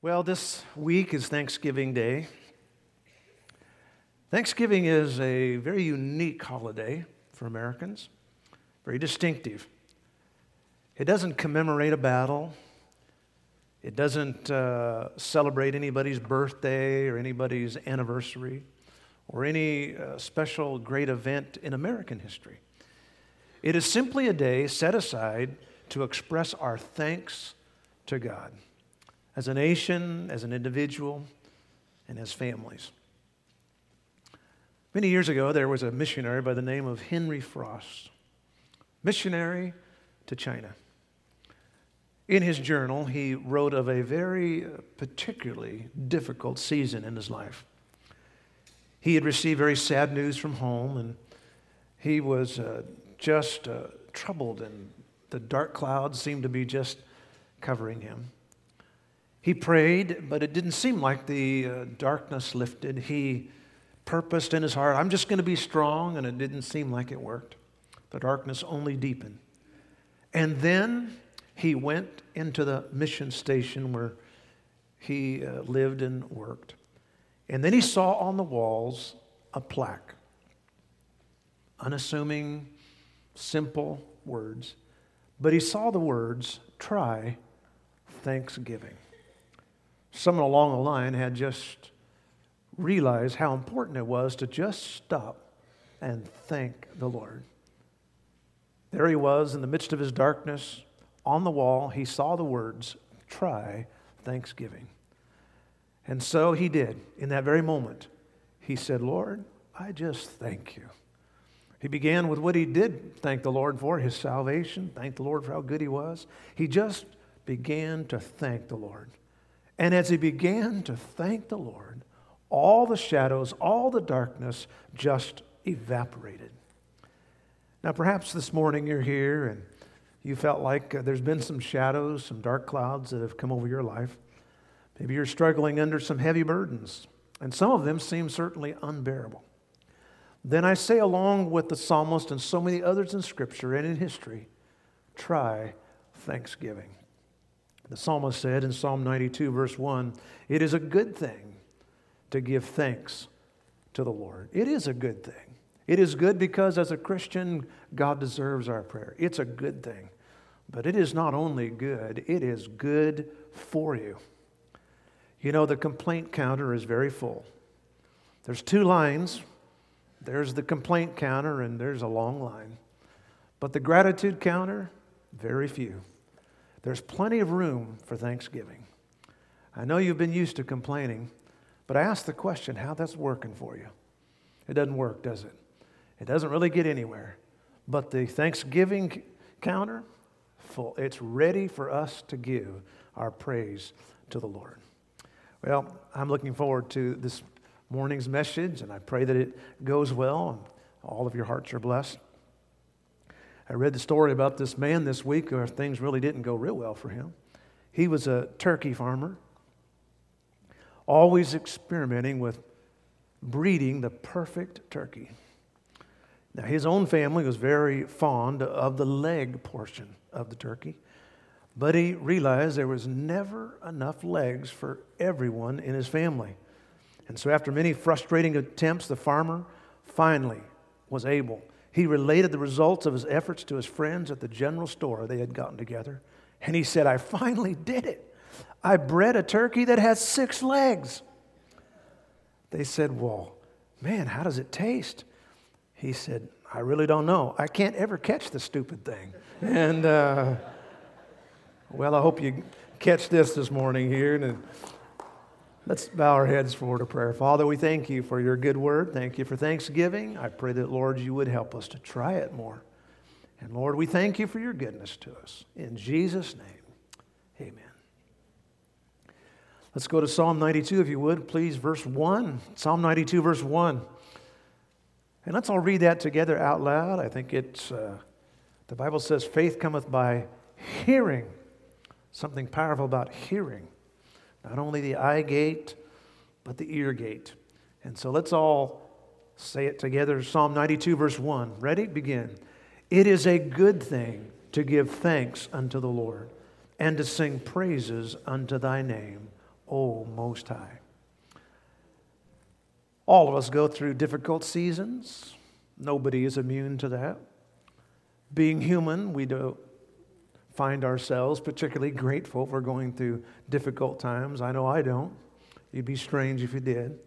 Well, this week is Thanksgiving Day. Thanksgiving is a very unique holiday for Americans, very distinctive. It doesn't commemorate a battle, it doesn't uh, celebrate anybody's birthday or anybody's anniversary or any uh, special great event in American history. It is simply a day set aside to express our thanks to God as a nation, as an individual, and as families. Many years ago, there was a missionary by the name of Henry Frost, missionary to China. In his journal, he wrote of a very particularly difficult season in his life. He had received very sad news from home, and he was uh, just uh, troubled, and the dark clouds seemed to be just covering him. He prayed, but it didn't seem like the uh, darkness lifted. He purposed in his heart, I'm just going to be strong, and it didn't seem like it worked. The darkness only deepened. And then he went into the mission station where he uh, lived and worked. And then he saw on the walls a plaque, unassuming, simple words. But he saw the words, try Thanksgiving someone along the line had just realized how important it was to just stop and thank the Lord. There he was in the midst of his darkness. On the wall, he saw the words, Try Thanksgiving. And so he did. In that very moment, he said, Lord, I just thank you. He began with what he did thank the Lord for, his salvation, thank the Lord for how good he was. He just began to thank the Lord. And as he began to thank the Lord, all the shadows, all the darkness just evaporated. Now, perhaps this morning you're here and you felt like uh, there's been some shadows, some dark clouds that have come over your life. Maybe you're struggling under some heavy burdens, and some of them seem certainly unbearable. Then I say, along with the psalmist and so many others in Scripture and in history, try thanksgiving. The psalmist said in Psalm 92, verse 1, It is a good thing to give thanks to the Lord. It is a good thing. It is good because as a Christian, God deserves our prayer. It's a good thing. But it is not only good, it is good for you. You know, the complaint counter is very full. There's two lines there's the complaint counter, and there's a long line. But the gratitude counter, very few. There's plenty of room for thanksgiving. I know you've been used to complaining, but I ask the question how that's working for you. It doesn't work, does it? It doesn't really get anywhere. But the Thanksgiving counter, full, it's ready for us to give our praise to the Lord. Well, I'm looking forward to this morning's message, and I pray that it goes well and all of your hearts are blessed. I read the story about this man this week where things really didn't go real well for him. He was a turkey farmer, always experimenting with breeding the perfect turkey. Now, his own family was very fond of the leg portion of the turkey, but he realized there was never enough legs for everyone in his family. And so, after many frustrating attempts, the farmer finally was able he related the results of his efforts to his friends at the general store they had gotten together. And he said, I finally did it. I bred a turkey that has six legs. They said, Well, man, how does it taste? He said, I really don't know. I can't ever catch the stupid thing. And, uh, well, I hope you catch this this morning here. And Let's bow our heads forward to prayer. Father, we thank you for your good word. Thank you for Thanksgiving. I pray that, Lord, you would help us to try it more. And Lord, we thank you for your goodness to us. In Jesus' name, amen. Let's go to Psalm 92, if you would, please, verse 1. Psalm 92, verse 1. And let's all read that together out loud. I think it's, uh, the Bible says, faith cometh by hearing. Something powerful about hearing. Not only the eye gate, but the ear gate. And so let's all say it together. Psalm 92, verse 1. Ready? Begin. It is a good thing to give thanks unto the Lord and to sing praises unto thy name, O Most High. All of us go through difficult seasons. Nobody is immune to that. Being human, we do find ourselves particularly grateful for going through difficult times. I know I don't. You'd be strange if you did.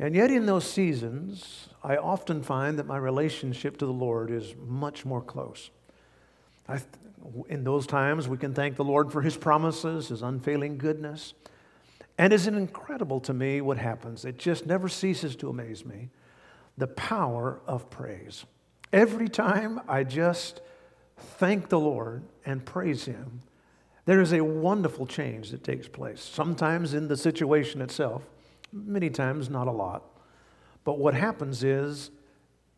And yet, in those seasons, I often find that my relationship to the Lord is much more close. I, in those times, we can thank the Lord for His promises, His unfailing goodness. And it's incredible to me what happens. It just never ceases to amaze me the power of praise. Every time I just thank the Lord and praise Him, there is a wonderful change that takes place. Sometimes in the situation itself, many times not a lot. But what happens is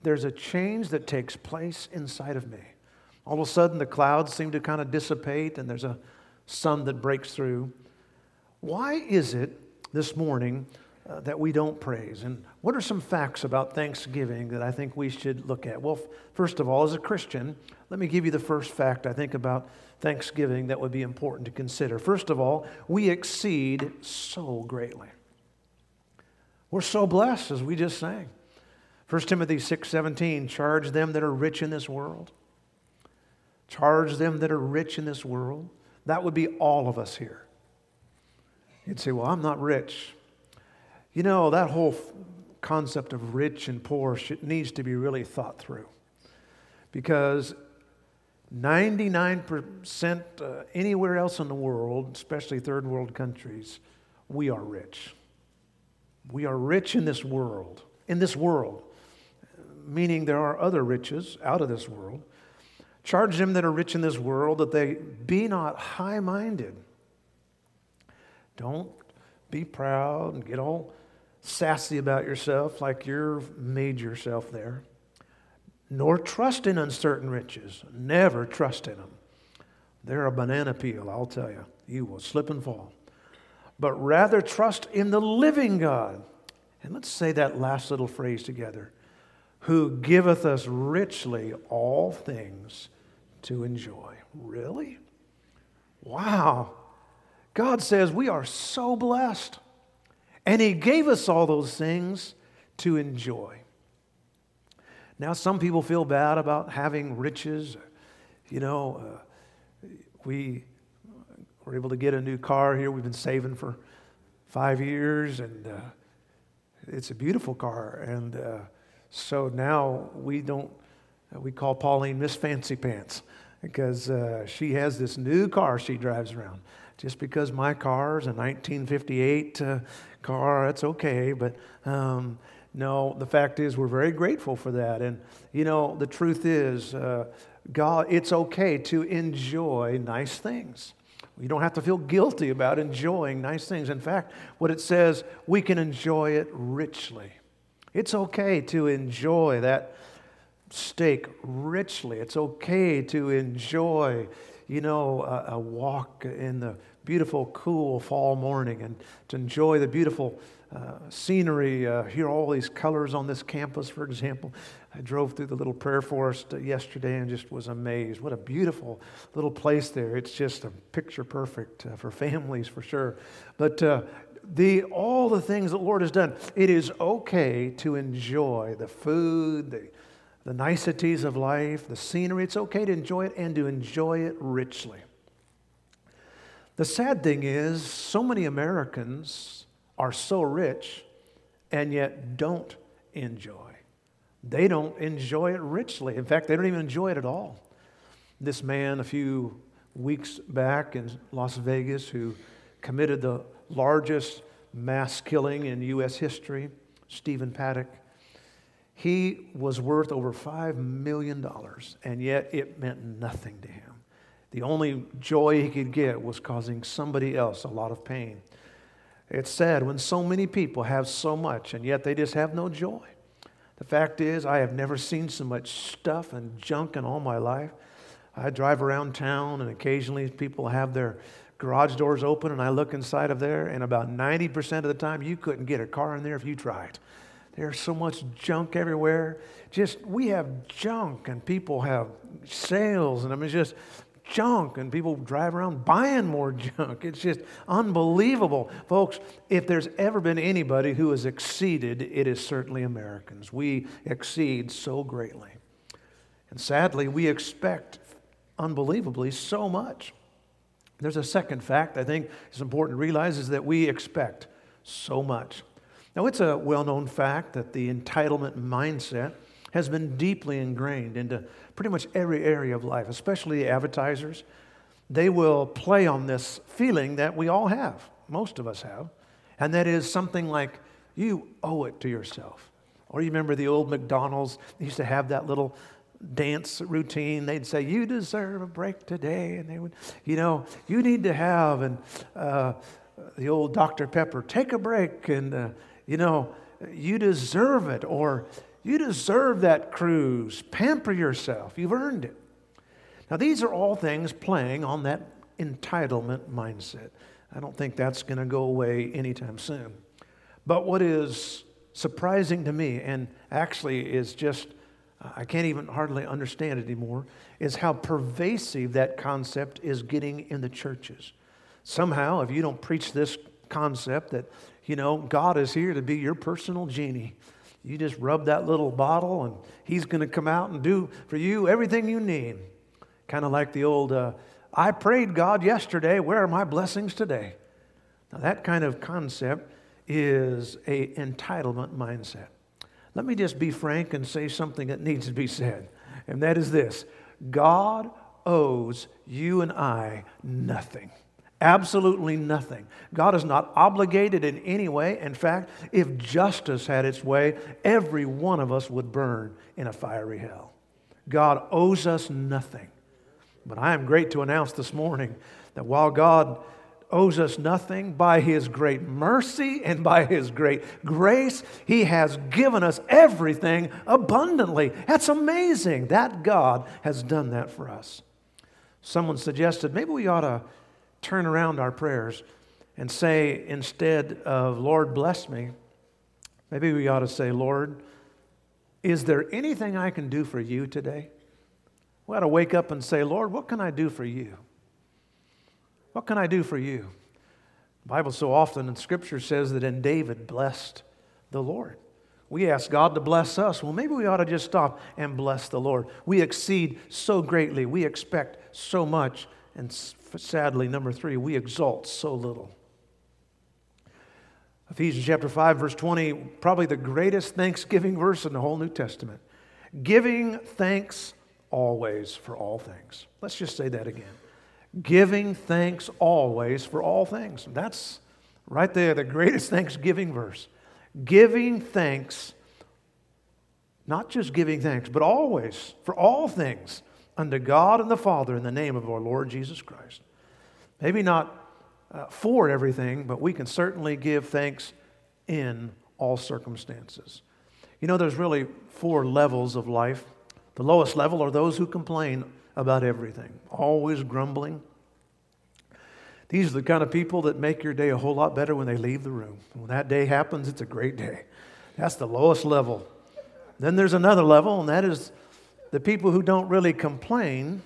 there's a change that takes place inside of me. All of a sudden, the clouds seem to kind of dissipate and there's a sun that breaks through. Why is it this morning uh, that we don't praise? And what are some facts about Thanksgiving that I think we should look at? Well, first of all, as a Christian, let me give you the first fact I think about Thanksgiving that would be important to consider. First of all, we exceed so greatly. We're so blessed, as we just sang. 1 Timothy 6:17, charge them that are rich in this world. Charge them that are rich in this world. That would be all of us here. You'd say, Well, I'm not rich. You know, that whole concept of rich and poor needs to be really thought through. Because 99% uh, anywhere else in the world, especially third world countries, we are rich. We are rich in this world, in this world, meaning there are other riches out of this world. Charge them that are rich in this world that they be not high minded. Don't be proud and get all sassy about yourself like you've made yourself there. Nor trust in uncertain riches. Never trust in them. They're a banana peel, I'll tell you. You will slip and fall. But rather trust in the living God. And let's say that last little phrase together who giveth us richly all things to enjoy. Really? Wow. God says we are so blessed. And He gave us all those things to enjoy. Now, some people feel bad about having riches. You know, uh, we were able to get a new car here. We've been saving for five years, and uh, it's a beautiful car. And uh, so now we don't, we call Pauline Miss Fancy Pants because uh, she has this new car she drives around. Just because my car is a 1958 uh, car, that's okay. But um, no, the fact is, we're very grateful for that. And, you know, the truth is, uh, God, it's okay to enjoy nice things. You don't have to feel guilty about enjoying nice things. In fact, what it says, we can enjoy it richly. It's okay to enjoy that steak richly. It's okay to enjoy, you know, a, a, walk in the beautiful, cool fall morning and to enjoy the beautiful uh, scenery, uh, hear all these colors on this campus, for example. I drove through the little prayer forest uh, yesterday and just was amazed. What a beautiful little place there. It's just a picture perfect uh, for families, for sure. But uh, the, all the things the Lord has done, it is okay to enjoy the food, the, the niceties of life, the scenery. It's okay to enjoy it and to enjoy it richly. The sad thing is, so many Americans are so rich and yet don't enjoy they don't enjoy it richly. In fact, they don't even enjoy it at all. This man, a few weeks back in Las Vegas, who committed the largest mass killing in U.S. history, Stephen Paddock, he was worth over $5 million, and yet it meant nothing to him. The only joy he could get was causing somebody else a lot of pain. It's sad when so many people have so much, and yet they just have no joy. The fact is, I have never seen so much stuff and junk in all my life. I drive around town, and occasionally people have their garage doors open, and I look inside of there, and about 90% of the time, you couldn't get a car in there if you tried. There's so much junk everywhere. Just, we have junk, and people have sales, and I mean, just junk and people drive around buying more junk. It's just unbelievable. Folks, if there's ever been anybody who has exceeded, it is certainly Americans. We exceed so greatly. And sadly, we expect unbelievably so much. There's a second fact I think is important to realize is that we expect so much. Now, it's a well known fact that the entitlement mindset has been deeply ingrained into pretty much every area of life, especially advertisers. They will play on this feeling that we all have, most of us have, and that is something like, you owe it to yourself. Or you remember the old McDonald's, they used to have that little dance routine. They'd say, You deserve a break today. And they would, you know, you need to have, and uh, the old Dr. Pepper, take a break. And, uh, you know, you deserve it. Or you deserve that cruise. Pamper yourself. You've earned it. Now, these are all things playing on that entitlement mindset. I don't think that's going to go away anytime soon. But what is surprising to me, and actually is just, uh, I can't even hardly understand it anymore, is how pervasive that concept is getting in the churches. Somehow, if you don't preach this concept that, you know, God is here to be your personal genie, you just rub that little bottle, and He's going to come out and do for you everything you need. Kind of like the old, uh, I prayed God yesterday, where are my blessings today? Now, that kind of concept is a entitlement mindset. Let me just be frank and say something that needs to be said, and that is this God owes you and I nothing. Absolutely nothing. God is not obligated in any way. In fact, if justice had its way, every one of us would burn in a fiery hell. God owes us nothing. But I am great to announce this morning that while God owes us nothing, by His great mercy and by His great grace, He has given us everything abundantly. That's amazing. That God has done that for us. Someone suggested maybe we ought to turn around our prayers and say, instead of, Lord, bless me, maybe we ought to say, Lord, is there anything I can do for you today? We ought to wake up and say, Lord, what can I do for you? What can I do for you? The Bible so often in Scripture says that in David blessed the Lord. We ask God to bless us. Well, maybe we ought to just stop and bless the Lord. We exceed so greatly, we expect so much, and sadly, number three, we exalt so little. Ephesians chapter 5, verse 20, probably the greatest thanksgiving verse in the whole New Testament. Giving thanks always for all things. Let's just say that again. Giving thanks always for all things. That's right there, the greatest thanksgiving verse. Giving thanks, not just giving thanks, but always for all things unto God and the Father in the name of our Lord Jesus Christ. Maybe not uh, for everything, but we can certainly give thanks in all circumstances. You know, there's really four levels of life. The lowest level are those who complain about everything, always grumbling. These are the kind of people that make your day a whole lot better when they leave the room. When that day happens, it's a great day. That's the lowest level. Then there's another level, and that is the people who don't really complain,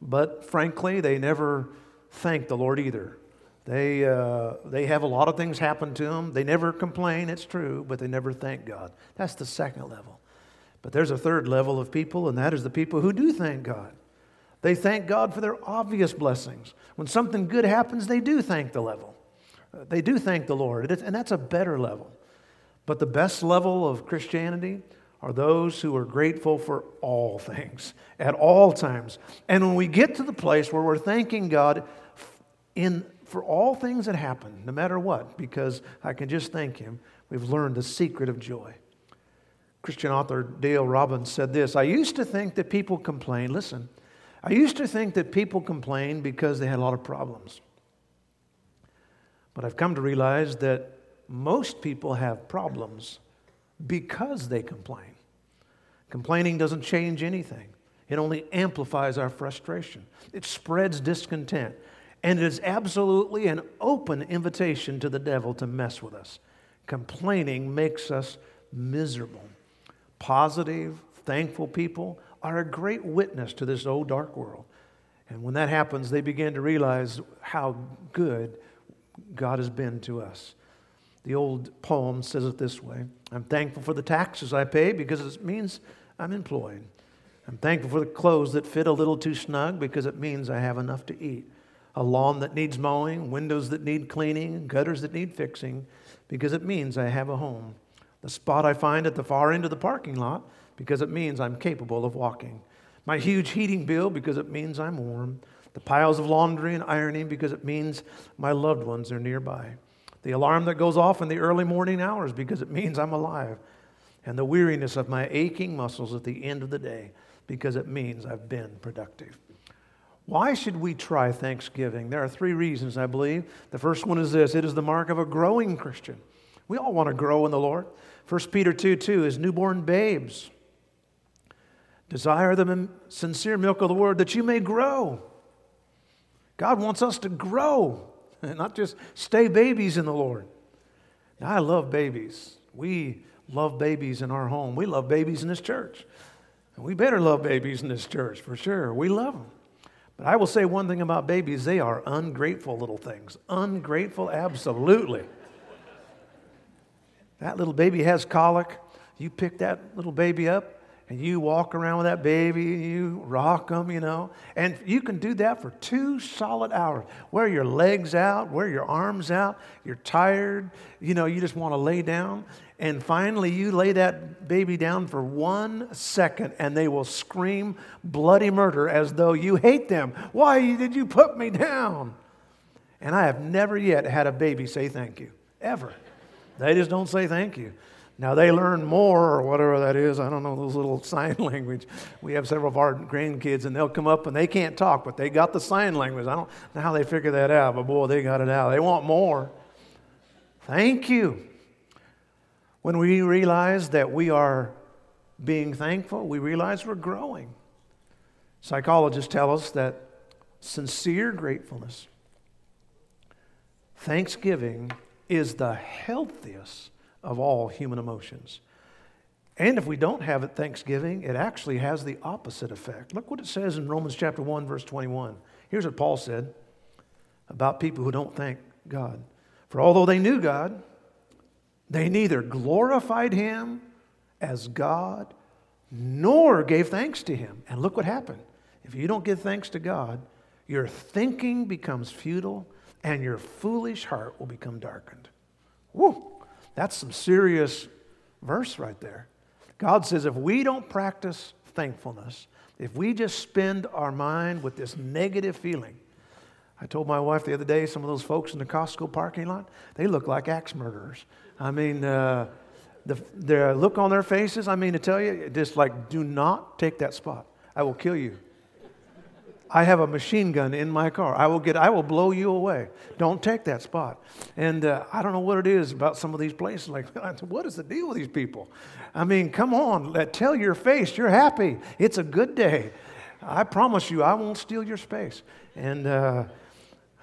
but frankly, they never thank the Lord either. They, uh, they have a lot of things happen to them. They never complain, it's true, but they never thank God. That's the second level. But there's a third level of people, and that is the people who do thank God. They thank God for their obvious blessings. When something good happens, they do thank the level. They do thank the Lord, and that's a better level. But the best level of Christianity are those who are grateful for all things at all times. And when we get to the place where we're thanking God in, for all things that happen, no matter what, because I can just thank Him, we've learned the secret of joy. Christian author Dale Robbins said this I used to think that people complain, listen, I used to think that people complain because they had a lot of problems. But I've come to realize that most people have problems because they complain. Complaining doesn't change anything, it only amplifies our frustration, it spreads discontent. And it is absolutely an open invitation to the devil to mess with us. Complaining makes us miserable. Positive, thankful people are a great witness to this old dark world. And when that happens, they begin to realize how good God has been to us. The old poem says it this way I'm thankful for the taxes I pay because it means I'm employed. I'm thankful for the clothes that fit a little too snug because it means I have enough to eat. A lawn that needs mowing, windows that need cleaning, gutters that need fixing because it means I have a home. The spot I find at the far end of the parking lot because it means I'm capable of walking. My huge heating bill because it means I'm warm. The piles of laundry and ironing because it means my loved ones are nearby. The alarm that goes off in the early morning hours because it means I'm alive. And the weariness of my aching muscles at the end of the day because it means I've been productive. Why should we try Thanksgiving? There are three reasons, I believe. The first one is this it is the mark of a growing Christian. We all want to grow in the Lord. 1 Peter 2 2 is newborn babes. Desire the sincere milk of the word that you may grow. God wants us to grow, not just stay babies in the Lord. Now, I love babies. We love babies in our home. We love babies in this church. And we better love babies in this church for sure. We love them. But I will say one thing about babies they are ungrateful little things. Ungrateful, absolutely. that little baby has colic. You pick that little baby up, and you walk around with that baby, and you rock them, you know. And you can do that for two solid hours. Wear your legs out, wear your arms out. You're tired, you know, you just want to lay down. And finally, you lay that baby down for one second, and they will scream bloody murder as though you hate them. Why did you put me down? And I have never yet had a baby say thank you, ever. They just don't say thank you. Now they learn more or whatever that is. I don't know those little sign language. We have several of our grandkids and they'll come up and they can't talk, but they got the sign language. I don't know how they figure that out, but boy, they got it out. They want more. Thank you. When we realize that we are being thankful, we realize we're growing. Psychologists tell us that sincere gratefulness, thanksgiving, is the healthiest of all human emotions. And if we don't have it Thanksgiving, it actually has the opposite effect. Look what it says in Romans chapter 1 verse 21. Here's what Paul said about people who don't thank God. For although they knew God, they neither glorified him as God nor gave thanks to him. And look what happened. If you don't give thanks to God, your thinking becomes futile and your foolish heart will become darkened. Woo! That's some serious verse right there. God says if we don't practice thankfulness, if we just spend our mind with this negative feeling, I told my wife the other day, some of those folks in the Costco parking lot, they look like axe murderers. I mean, uh, the, the look on their faces, I mean, to tell you, just like, do not take that spot. I will kill you. I have a machine gun in my car. I will get, I will blow you away. Don't take that spot. And uh, I don't know what it is about some of these places. Like, what is the deal with these people? I mean, come on, let, tell your face you're happy. It's a good day. I promise you, I won't steal your space. And uh,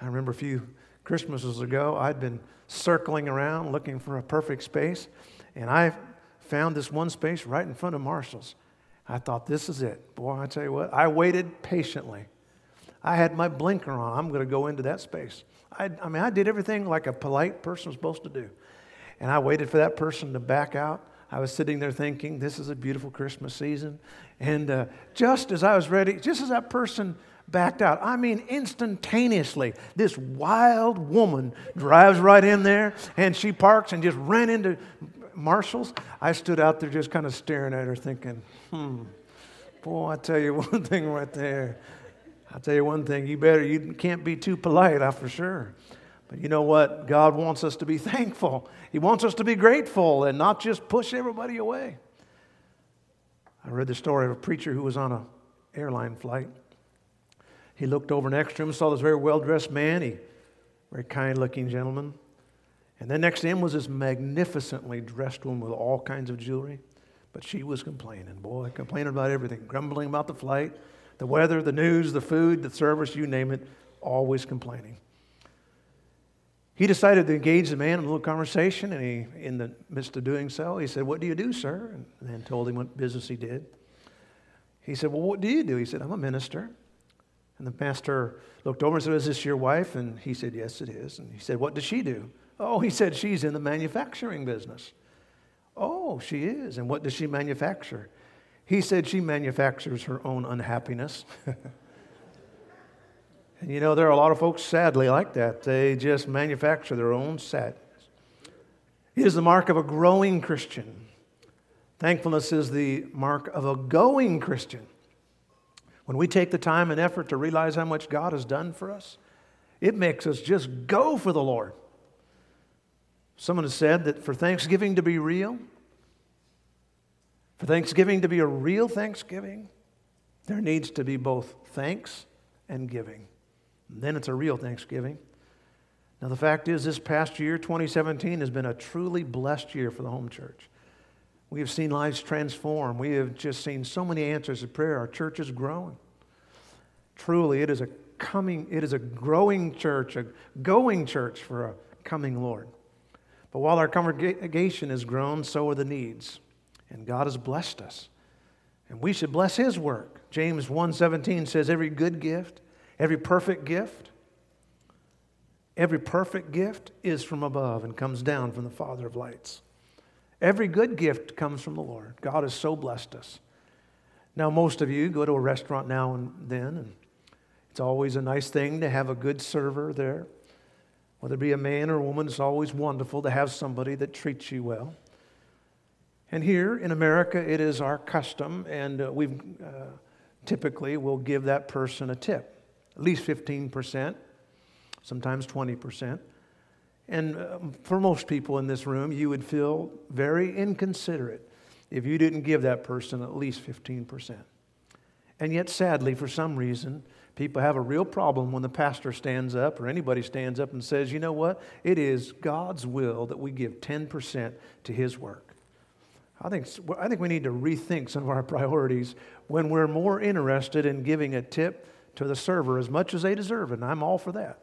I remember a few Christmases ago, I'd been circling around looking for a perfect space, and I found this one space right in front of Marshall's. I thought, this is it. Boy, I tell you what, I waited patiently. I had my blinker on. I'm going to go into that space. I, I mean, I did everything like a polite person was supposed to do. And I waited for that person to back out. I was sitting there thinking, this is a beautiful Christmas season. And uh, just as I was ready, just as that person backed out, I mean, instantaneously, this wild woman drives right in there and she parks and just ran into Marshall's. I stood out there just kind of staring at her thinking, hmm, boy, I tell you one thing right there. I'll tell you one thing, you better, you can't be too polite, I for sure. But you know what? God wants us to be thankful. He wants us to be grateful and not just push everybody away. I read the story of a preacher who was on an airline flight. He looked over next to him, saw this very well dressed man, he, very kind looking gentleman. And then next to him was this magnificently dressed woman with all kinds of jewelry. But she was complaining, boy, complaining about everything, grumbling about the flight, the weather, the news, the food, the service, you name it, always complaining. He decided to engage the man in a little conversation, and he, in the midst of doing so, he said, What do you do, sir? And then told him what business he did. He said, Well, what do you do? He said, I'm a minister. And the pastor looked over and said, Is this your wife? And he said, Yes, it is. And he said, What does she do? Oh, he said, She's in the manufacturing business. Oh, she is. And what does she manufacture? He said, She manufactures her own unhappiness. and you know, there are a lot of folks, sadly, like that. They just manufacture their own sadness. It is the mark of a growing Christian. Thankfulness is the mark of a going Christian. When we take the time and effort to realize how much God has done for us, it makes us just go for the Lord. Someone has said that for Thanksgiving to be real, for Thanksgiving to be a real Thanksgiving, there needs to be both thanks and giving. And then it's a real Thanksgiving. Now, the fact is, this past year, 2017, has been a truly blessed year for the home church. We have seen lives transform. We have just seen so many answers to prayer. Our church is growing. Truly, it is a coming, it is a growing church, a going church for a coming Lord. But while our congregation has grown, so are the needs. And God has blessed us. And we should bless his work. James 1:17 says every good gift, every perfect gift, every perfect gift is from above and comes down from the Father of lights. Every good gift comes from the Lord. God has so blessed us. Now, most of you go to a restaurant now and then, and it's always a nice thing to have a good server there. Whether it be a man or a woman, it's always wonderful to have somebody that treats you well. And here in America, it is our custom, and uh, we uh, typically will give that person a tip, at least 15%, sometimes 20%. And um, for most people in this room, you would feel very inconsiderate if you didn't give that person at least 15%. And yet, sadly, for some reason, people have a real problem when the pastor stands up or anybody stands up and says, you know what? It is God's will that we give 10% to his work. I think, I think we need to rethink some of our priorities when we're more interested in giving a tip to the server as much as they deserve, and I'm all for that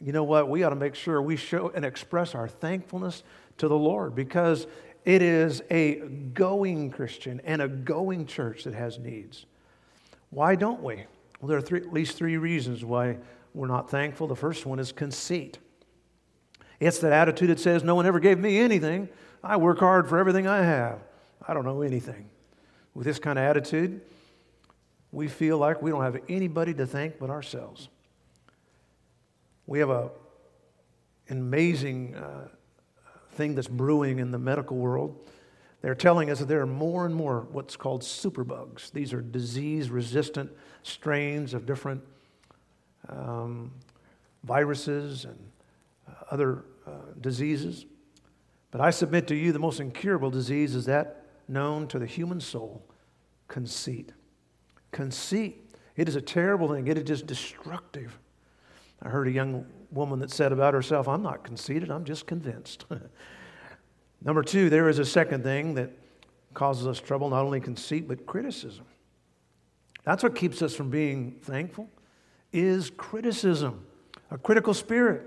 you know what? We ought to make sure we show and express our thankfulness to the Lord because it is a going Christian and a going church that has needs. Why don't we? Well, there are three, at least three reasons why we're not thankful. The first one is conceit. It's that attitude that says, No one ever gave me anything. I work hard for everything I have. I don't know anything. With this kind of attitude, we feel like we don't have anybody to thank but ourselves. We have a, an amazing uh, thing that's brewing in the medical world. They're telling us that there are more and more what's called superbugs. These are disease resistant strains of different um, viruses and uh, other uh, diseases. But I submit to you the most incurable disease is that known to the human soul conceit. Conceit. It is a terrible thing, it is just destructive. I heard a young woman that said about herself, I'm not conceited, I'm just convinced. Number two, there is a second thing that causes us trouble, not only conceit, but criticism. That's what keeps us from being thankful, is criticism, a critical spirit.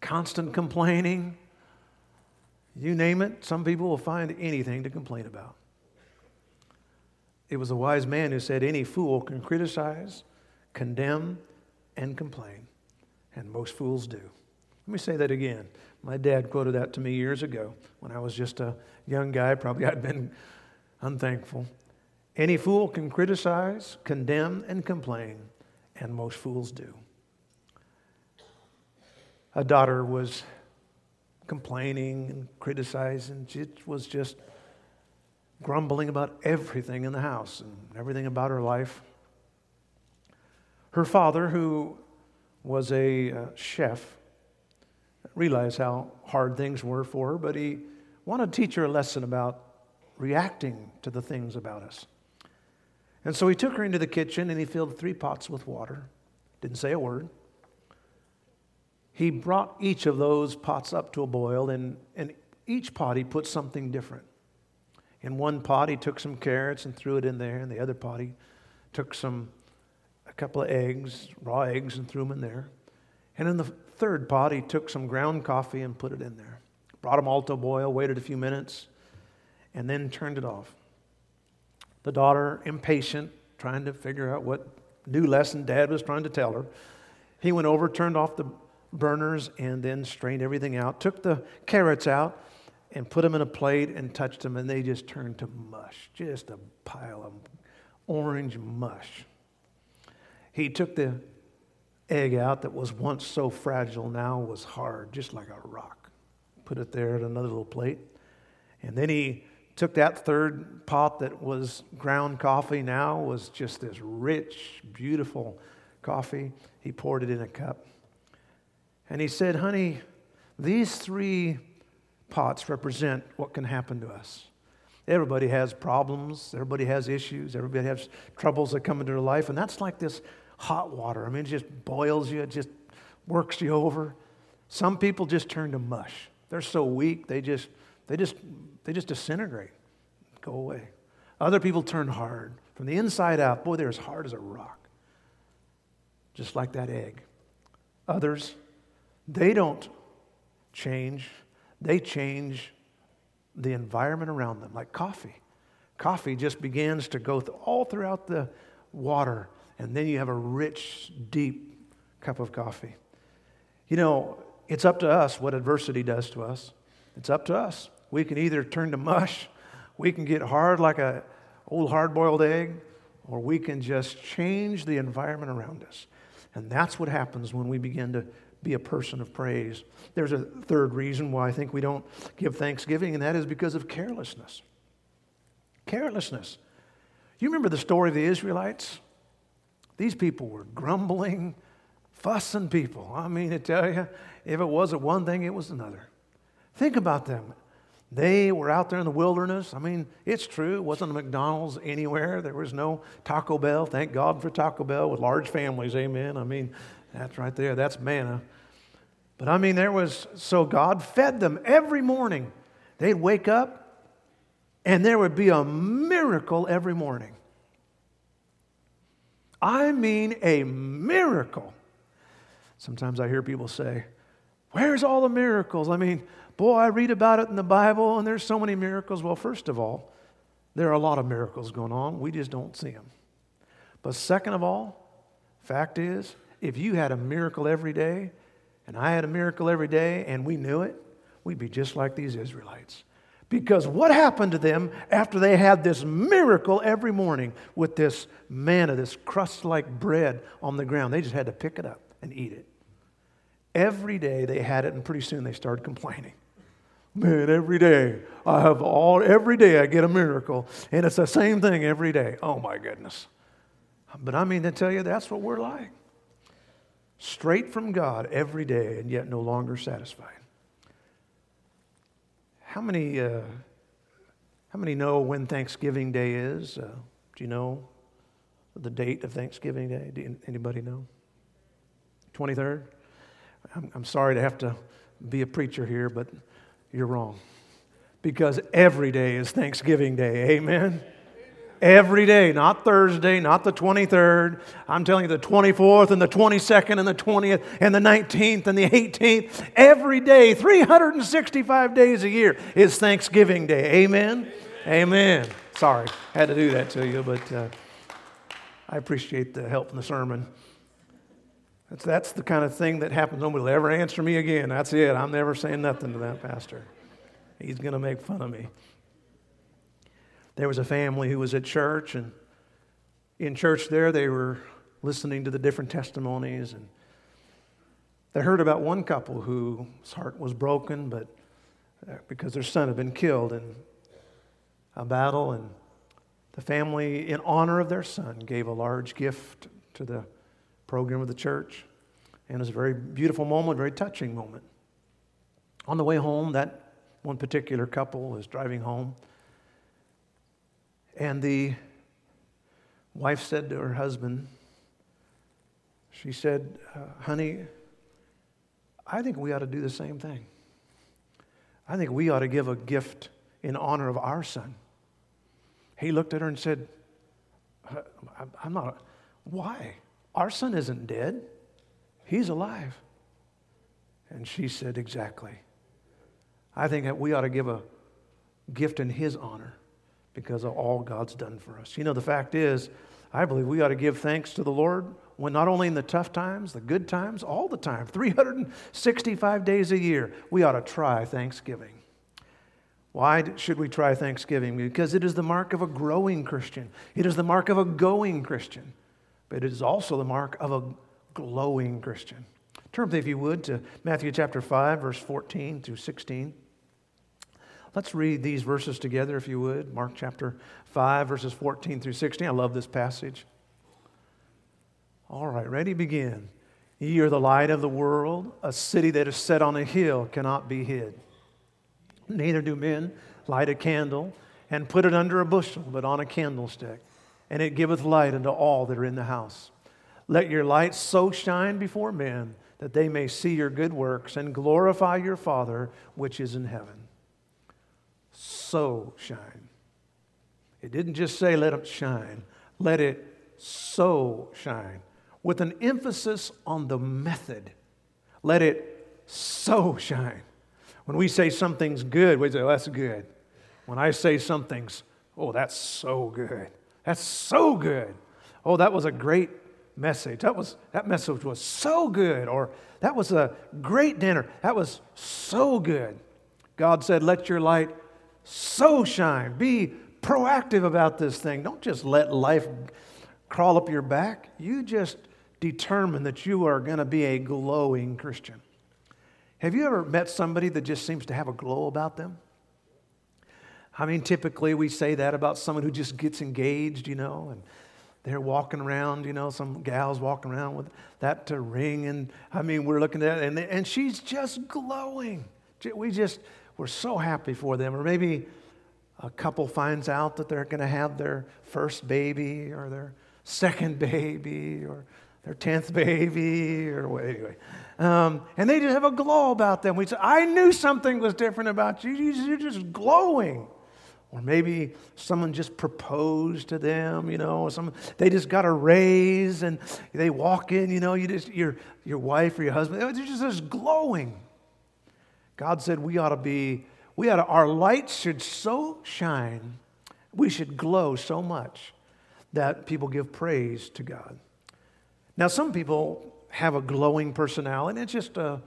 Constant complaining, you name it, some people will find anything to complain about. It was a wise man who said, Any fool can criticize, condemn, and complain, and most fools do. Let me say that again. My dad quoted that to me years ago when I was just a young guy. Probably I'd been unthankful. Any fool can criticize, condemn, and complain, and most fools do. A daughter was complaining and criticizing. She was just grumbling about everything in the house and everything about her life. Her father, who was a uh, chef, realized how hard things were for her, but he wanted to teach her a lesson about reacting to the things about us. And so he took her into the kitchen and he filled three pots with water. Didn't say a word. He brought each of those pots up to a boil, and in each pot he put something different. In one pot, he took some carrots and threw it in there. In the other pot, he took some a couple of eggs, raw eggs, and threw them in there. And in the third pot, he took some ground coffee and put it in there. Brought them all to a boil, waited a few minutes, and then turned it off. The daughter, impatient, trying to figure out what New lesson dad was trying to tell her. He went over, turned off the burners, and then strained everything out, took the carrots out, and put them in a plate and touched them, and they just turned to mush, just a pile of orange mush. He took the egg out that was once so fragile, now was hard, just like a rock. Put it there at another little plate. And then he took that third pot that was ground coffee, now was just this rich, beautiful coffee. He poured it in a cup. And he said, Honey, these three pots represent what can happen to us. Everybody has problems, everybody has issues, everybody has troubles that come into their life, and that's like this hot water. I mean, it just boils you, it just works you over. Some people just turn to mush. They're so weak, they just, they just, they just disintegrate, go away. Other people turn hard. From the inside out, boy, they're as hard as a rock, just like that egg. Others, they don't change, they change the environment around them, like coffee. Coffee just begins to go th- all throughout the water, and then you have a rich, deep cup of coffee. You know, it's up to us what adversity does to us. It's up to us. We can either turn to mush, we can get hard like a old hard-boiled egg, or we can just change the environment around us. And that's what happens when we begin to be a person of praise. There's a third reason why I think we don't give thanksgiving, and that is because of carelessness. Carelessness. You remember the story of the Israelites? These people were grumbling, fussing people. I mean, to tell you, if it wasn't one thing, it was another. Think about them. They were out there in the wilderness. I mean, it's true. It wasn't a McDonald's anywhere. There was no Taco Bell. Thank God for Taco Bell with large families. Amen. I mean, that's right there. That's manna. But I mean, there was, so God fed them every morning. They'd wake up and there would be a miracle every morning. I mean, a miracle. Sometimes I hear people say, Where's all the miracles? I mean, boy, I read about it in the Bible and there's so many miracles. Well, first of all, there are a lot of miracles going on. We just don't see them. But second of all, fact is, if you had a miracle every day and I had a miracle every day and we knew it, we'd be just like these Israelites. Because what happened to them after they had this miracle every morning with this manna, this crust like bread on the ground? They just had to pick it up and eat it. Every day they had it, and pretty soon they started complaining. Man, every day I have all, every day I get a miracle, and it's the same thing every day. Oh my goodness. But I mean to tell you, that's what we're like straight from God every day and yet no longer satisfied. How many, uh, how many know when Thanksgiving Day is? Uh, do you know the date of Thanksgiving Day? Do anybody know? 23rd? I'm, I'm sorry to have to be a preacher here, but you're wrong. Because every day is Thanksgiving Day. Amen? Every day, not Thursday, not the 23rd. I'm telling you, the 24th and the 22nd and the 20th and the 19th and the 18th. Every day, 365 days a year is Thanksgiving Day. Amen? Amen. Amen. Sorry, had to do that to you, but uh, I appreciate the help in the sermon. That's, that's the kind of thing that happens. Nobody will ever answer me again. That's it. I'm never saying nothing to that pastor. He's going to make fun of me there was a family who was at church, and in church there, they were listening to the different testimonies, and they heard about one couple whose heart was broken, but uh, because their son had been killed in a battle, and the family, in honor of their son, gave a large gift to the program of the church. And it was a very beautiful moment, very touching moment. On the way home, that one particular couple was driving home. And the wife said to her husband, she said, uh, Honey, I think we ought to do the same thing. I think we ought to give a gift in honor of our son. He looked at her and said, uh, I'm not, why? Our son isn't dead, he's alive. And she said, Exactly. I think that we ought to give a gift in his honor because of all God's done for us. You know, the fact is, I believe we ought to give thanks to the Lord when not only in the tough times, the good times, all the time, 365 days a year, we ought to try Thanksgiving. Why should we try Thanksgiving? Because it is the mark of a growing Christian. It is the mark of a going Christian. But it is also the mark of a glowing Christian. Turn, if you would, to Matthew chapter 5, verse 14 through 16. Let's read these verses together, if you would. Mark chapter 5, verses 14 through 16. I love this passage. All right, ready, begin. Ye are the light of the world. A city that is set on a hill cannot be hid. Neither do men light a candle and put it under a bushel, but on a candlestick, and it giveth light unto all that are in the house. Let your light so shine before men that they may see your good works and glorify your Father which is in heaven. So shine. It didn't just say let it shine, let it so shine, with an emphasis on the method. Let it so shine. When we say something's good, we say, oh, that's good. When I say something's, oh, that's so good. That's so good. Oh, that was a great message. That, was, that message was so good. Or that was a great dinner. That was so good. God said, let your light so shine. Be proactive about this thing. Don't just let life crawl up your back. You just determine that you are going to be a glowing Christian. Have you ever met somebody that just seems to have a glow about them? I mean, typically we say that about someone who just gets engaged, you know, and they're walking around, you know, some gal's walking around with that to ring. And I mean, we're looking at it, and, and she's just glowing. We just, we're so happy for them. Or maybe a couple finds out that they're going to have their first baby or their second baby or their 10th baby or anyway. Um, and they just have a glow about them. We say, I knew something was different about you. You're just glowing. Or maybe someone just proposed to them, you know, some, they just got a raise and they walk in, you know, you just, your, your wife or your husband, they're just, just glowing. God said we ought to be, we ought to, our light should so shine, we should glow so much that people give praise to God. Now, some people have a glowing personality. It's just a,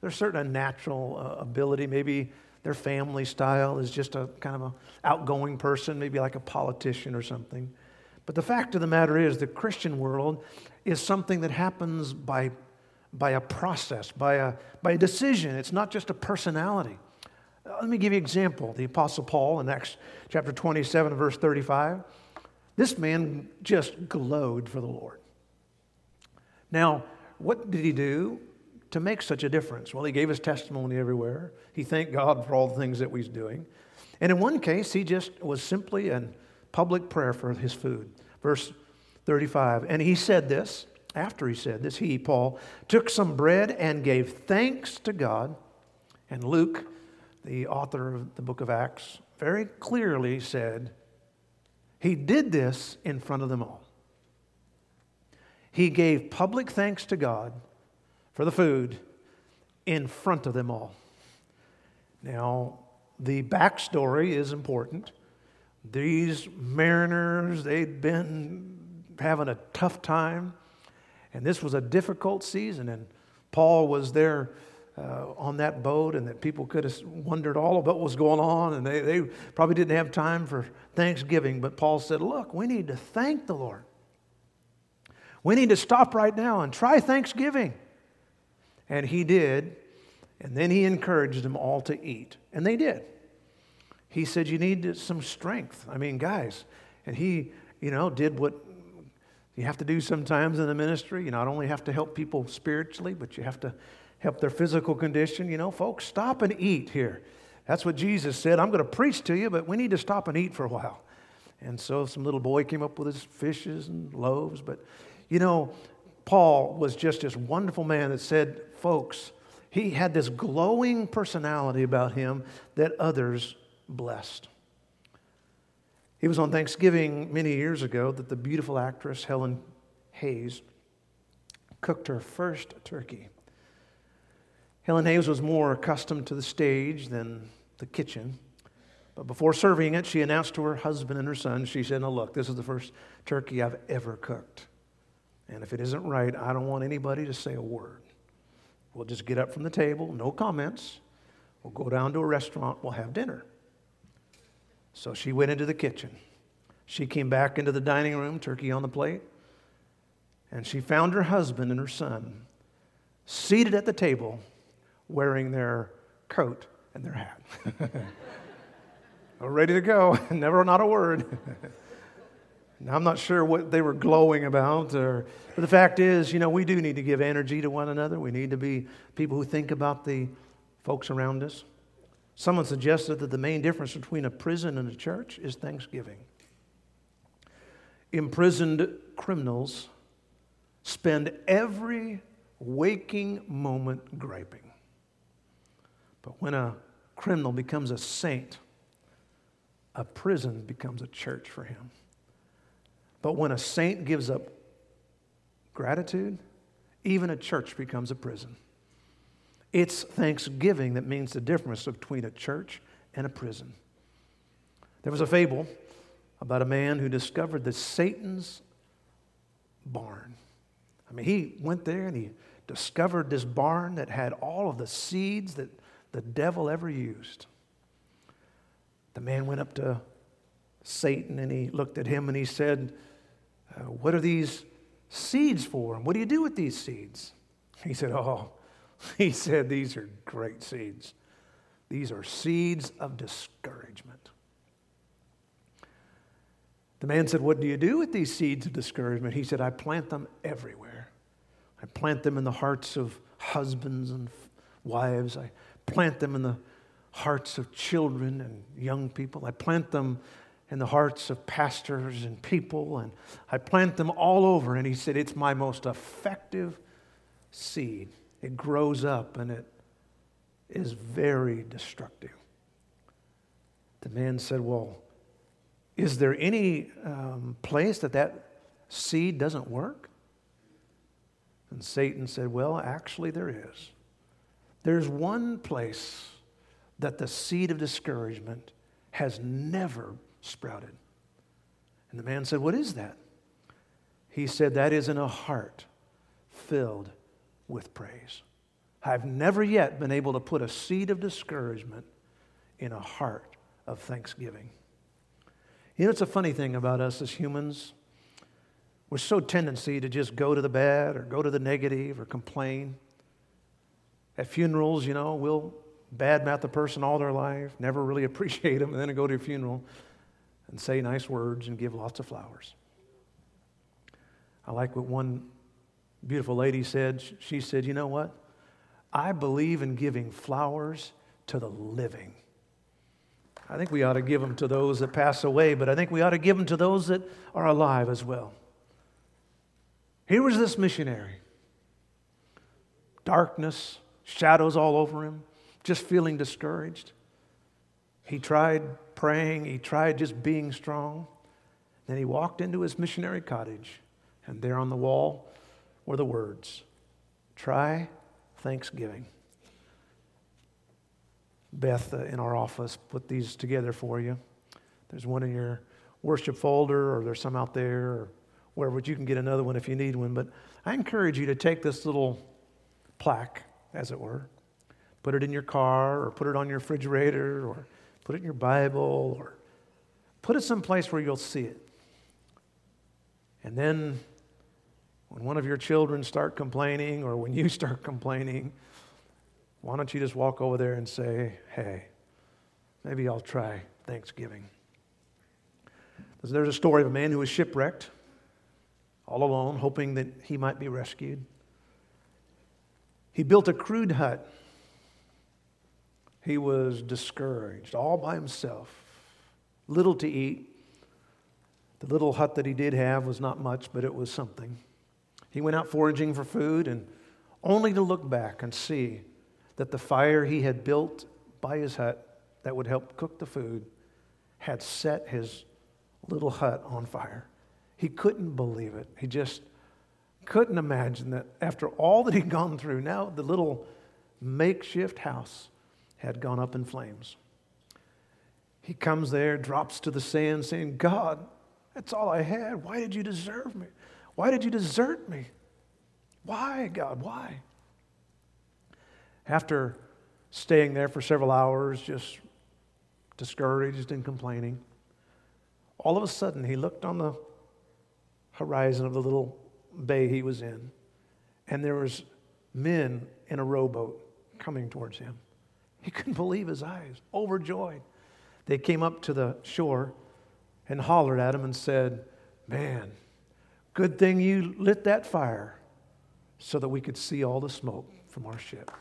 there's certain a natural uh, ability. Maybe their family style is just a kind of an outgoing person, maybe like a politician or something. But the fact of the matter is, the Christian world is something that happens by, by a process, by a, by a decision. It's not just a personality. Uh, let me give you an example. The Apostle Paul in Acts chapter 27, verse 35. This man just glowed for the Lord. Now, what did he do to make such a difference? Well, he gave his testimony everywhere. He thanked God for all the things that he's doing. And in one case, he just was simply in public prayer for his food. Verse 35. And he said this, after he said this, he, Paul, took some bread and gave thanks to God. And Luke, the author of the book of Acts, very clearly said, he did this in front of them all. He gave public thanks to God for the food in front of them all. Now, the backstory is important. These mariners, they'd been having a tough time, and this was a difficult season. And Paul was there uh, on that boat, and that people could have wondered all about what was going on, and they, they probably didn't have time for Thanksgiving. But Paul said, Look, we need to thank the Lord. We need to stop right now and try Thanksgiving. And he did. And then he encouraged them all to eat. And they did. He said, You need some strength. I mean, guys. And he, you know, did what you have to do sometimes in the ministry. You not only have to help people spiritually, but you have to help their physical condition. You know, folks, stop and eat here. That's what Jesus said. I'm going to preach to you, but we need to stop and eat for a while. And so some little boy came up with his fishes and loaves, but you know, Paul was just this wonderful man that said, folks, he had this glowing personality about him that others blessed. It was on Thanksgiving many years ago that the beautiful actress Helen Hayes cooked her first turkey. Helen Hayes was more accustomed to the stage than the kitchen, But before serving it, she announced to her husband and her son, she said, Now look, this is the first turkey I've ever cooked. And if it isn't right, I don't want anybody to say a word. We'll just get up from the table, no comments. We'll go down to a restaurant, we'll have dinner. So she went into the kitchen. She came back into the dining room, turkey on the plate, and she found her husband and her son seated at the table wearing their coat and their hat. Ready to go, never not a word. now, I'm not sure what they were glowing about, or, but the fact is, you know, we do need to give energy to one another. We need to be people who think about the folks around us. Someone suggested that the main difference between a prison and a church is thanksgiving. Imprisoned criminals spend every waking moment griping. But when a criminal becomes a saint, a prison becomes a church for him. But when a saint gives up gratitude, even a church becomes a prison. It's thanksgiving that means the difference between a church and a prison. There was a fable about a man who discovered that Satan's barn. I mean, he went there and he discovered this barn that had all of the seeds that the devil ever used. The man went up to Satan and he looked at him and he said, uh, What are these seeds for? And what do you do with these seeds? He said, Oh, he said, These are great seeds. These are seeds of discouragement. The man said, What do you do with these seeds of discouragement? He said, I plant them everywhere. I plant them in the hearts of husbands and wives. I plant them in the hearts of children and young people. I plant them in the hearts of pastors and people, and I plant them all over. And he said, It's my most effective seed. It grows up and it is very destructive. The man said, Well, is there any um, place that that seed doesn't work? And Satan said, Well, actually, there is. There's one place that the seed of discouragement has never sprouted. And the man said, What is that? He said, That is in a heart filled with praise. I've never yet been able to put a seed of discouragement in a heart of thanksgiving. You know, it's a funny thing about us as humans. We're so tendency to just go to the bad or go to the negative or complain. At funerals, you know, we'll badmouth the person all their life, never really appreciate them, and then go to a funeral and say nice words and give lots of flowers. I like what one beautiful lady said. She said, You know what? I believe in giving flowers to the living. I think we ought to give them to those that pass away, but I think we ought to give them to those that are alive as well. Here was this missionary. Darkness, shadows all over him, just feeling discouraged. He tried praying, he tried just being strong. Then he walked into his missionary cottage, and there on the wall were the words Try Thanksgiving. Beth uh, in our office put these together for you. There's one in your worship folder, or there's some out there, or wherever you can get another one if you need one. But I encourage you to take this little plaque, as it were, put it in your car, or put it on your refrigerator, or put it in your Bible, or put it someplace where you'll see it. And then when one of your children start complaining or when you start complaining, why don't you just walk over there and say, hey, maybe I'll try Thanksgiving. There's a story of a man who was shipwrecked, all alone, hoping that he might be rescued. He built a crude hut. He was discouraged, all by himself, little to eat. The little hut that he did have was not much, but it was something. He went out foraging for food and only to look back and see that the fire he had built by his hut that would help cook the food had set his little hut on fire. He couldn't believe it. He just couldn't imagine that after all that he'd gone through, now the little makeshift house had gone up in flames. He comes there, drops to the sand, saying, God, that's all I had. Why did you deserve me? Why did you desert me? Why, God, why? After staying there for several hours, just discouraged and complaining, all of a sudden he looked on the horizon of the little bay he was in, and there was men in a rowboat coming towards him. He couldn't believe his eyes, overjoyed. They came up to the shore and hollered at him and said, Man, good thing you lit that fire so that we could see all the smoke from our ship.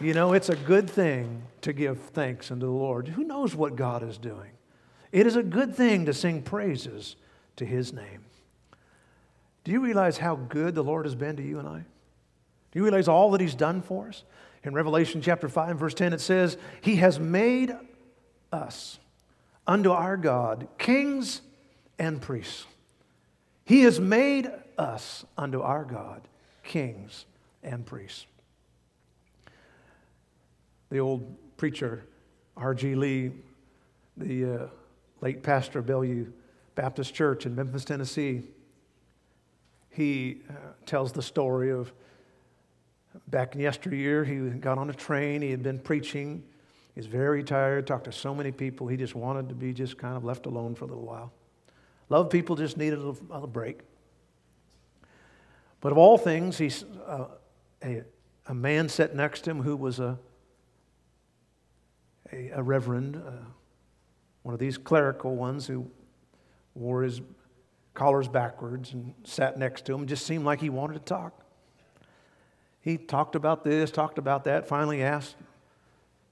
You know, it's a good thing to give thanks unto the Lord. Who knows what God is doing? It is a good thing to sing praises to his name. Do you realize how good the Lord has been to you and I? Do you realize all that he's done for us? In Revelation chapter 5 verse 10 it says, "He has made us unto our God kings and priests." He has made us unto our God kings and priests. The old preacher R.G. Lee, the uh, late pastor of Bellevue Baptist Church in Memphis, Tennessee, he uh, tells the story of back in yesteryear, he got on a train, he had been preaching, he was very tired, talked to so many people, he just wanted to be just kind of left alone for a little while. Love people just needed a, a break. But of all things, he's, uh, a, a man sat next to him who was a, a, a reverend, uh, one of these clerical ones who wore his collars backwards and sat next to him. It just seemed like he wanted to talk. He talked about this, talked about that, finally asked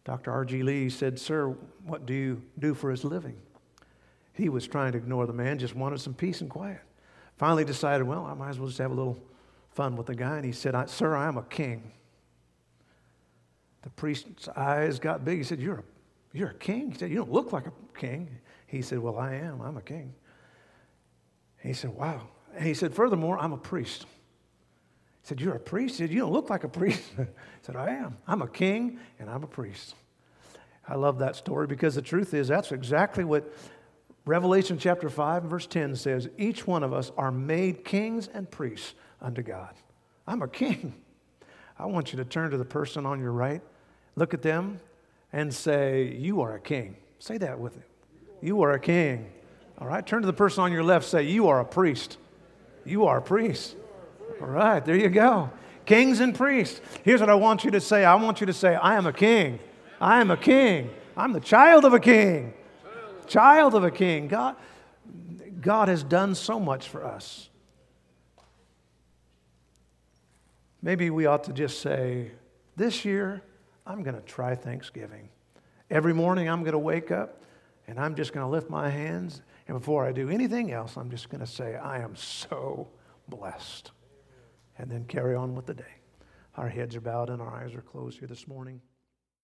Dr. R.G. Lee, he said, Sir, what do you do for his living? He was trying to ignore the man, just wanted some peace and quiet. Finally decided, well, I might as well just have a little fun with the guy. And he said, Sir, I am a king. The priest's eyes got big. He said, You're a, you're a king? He said, You don't look like a king. He said, Well, I am. I'm a king. He said, Wow. And he said, Furthermore, I'm a priest. He said, You're a priest? He said, You don't look like a priest. he said, I am. I'm a king and I'm a priest. I love that story because the truth is that's exactly what Revelation chapter 5 verse 10 says. Each one of us are made kings and priests unto God. I'm a king. I want you to turn to the person on your right, look at them, and say, You are a king. Say that with him. You are a king. All right, turn to the person on your left, say, You are a priest. You are a priest. All right, there you go. Kings and priests. Here's what I want you to say I want you to say, I am a king. I am a king. I'm the child of a king. Child of a king. God, God has done so much for us. Maybe we ought to just say, This year, I'm going to try Thanksgiving. Every morning, I'm going to wake up and I'm just going to lift my hands and before I do anything else, I'm just going to say, I am so blessed. And then carry on with the day. Our heads are bowed and our eyes are closed here this morning.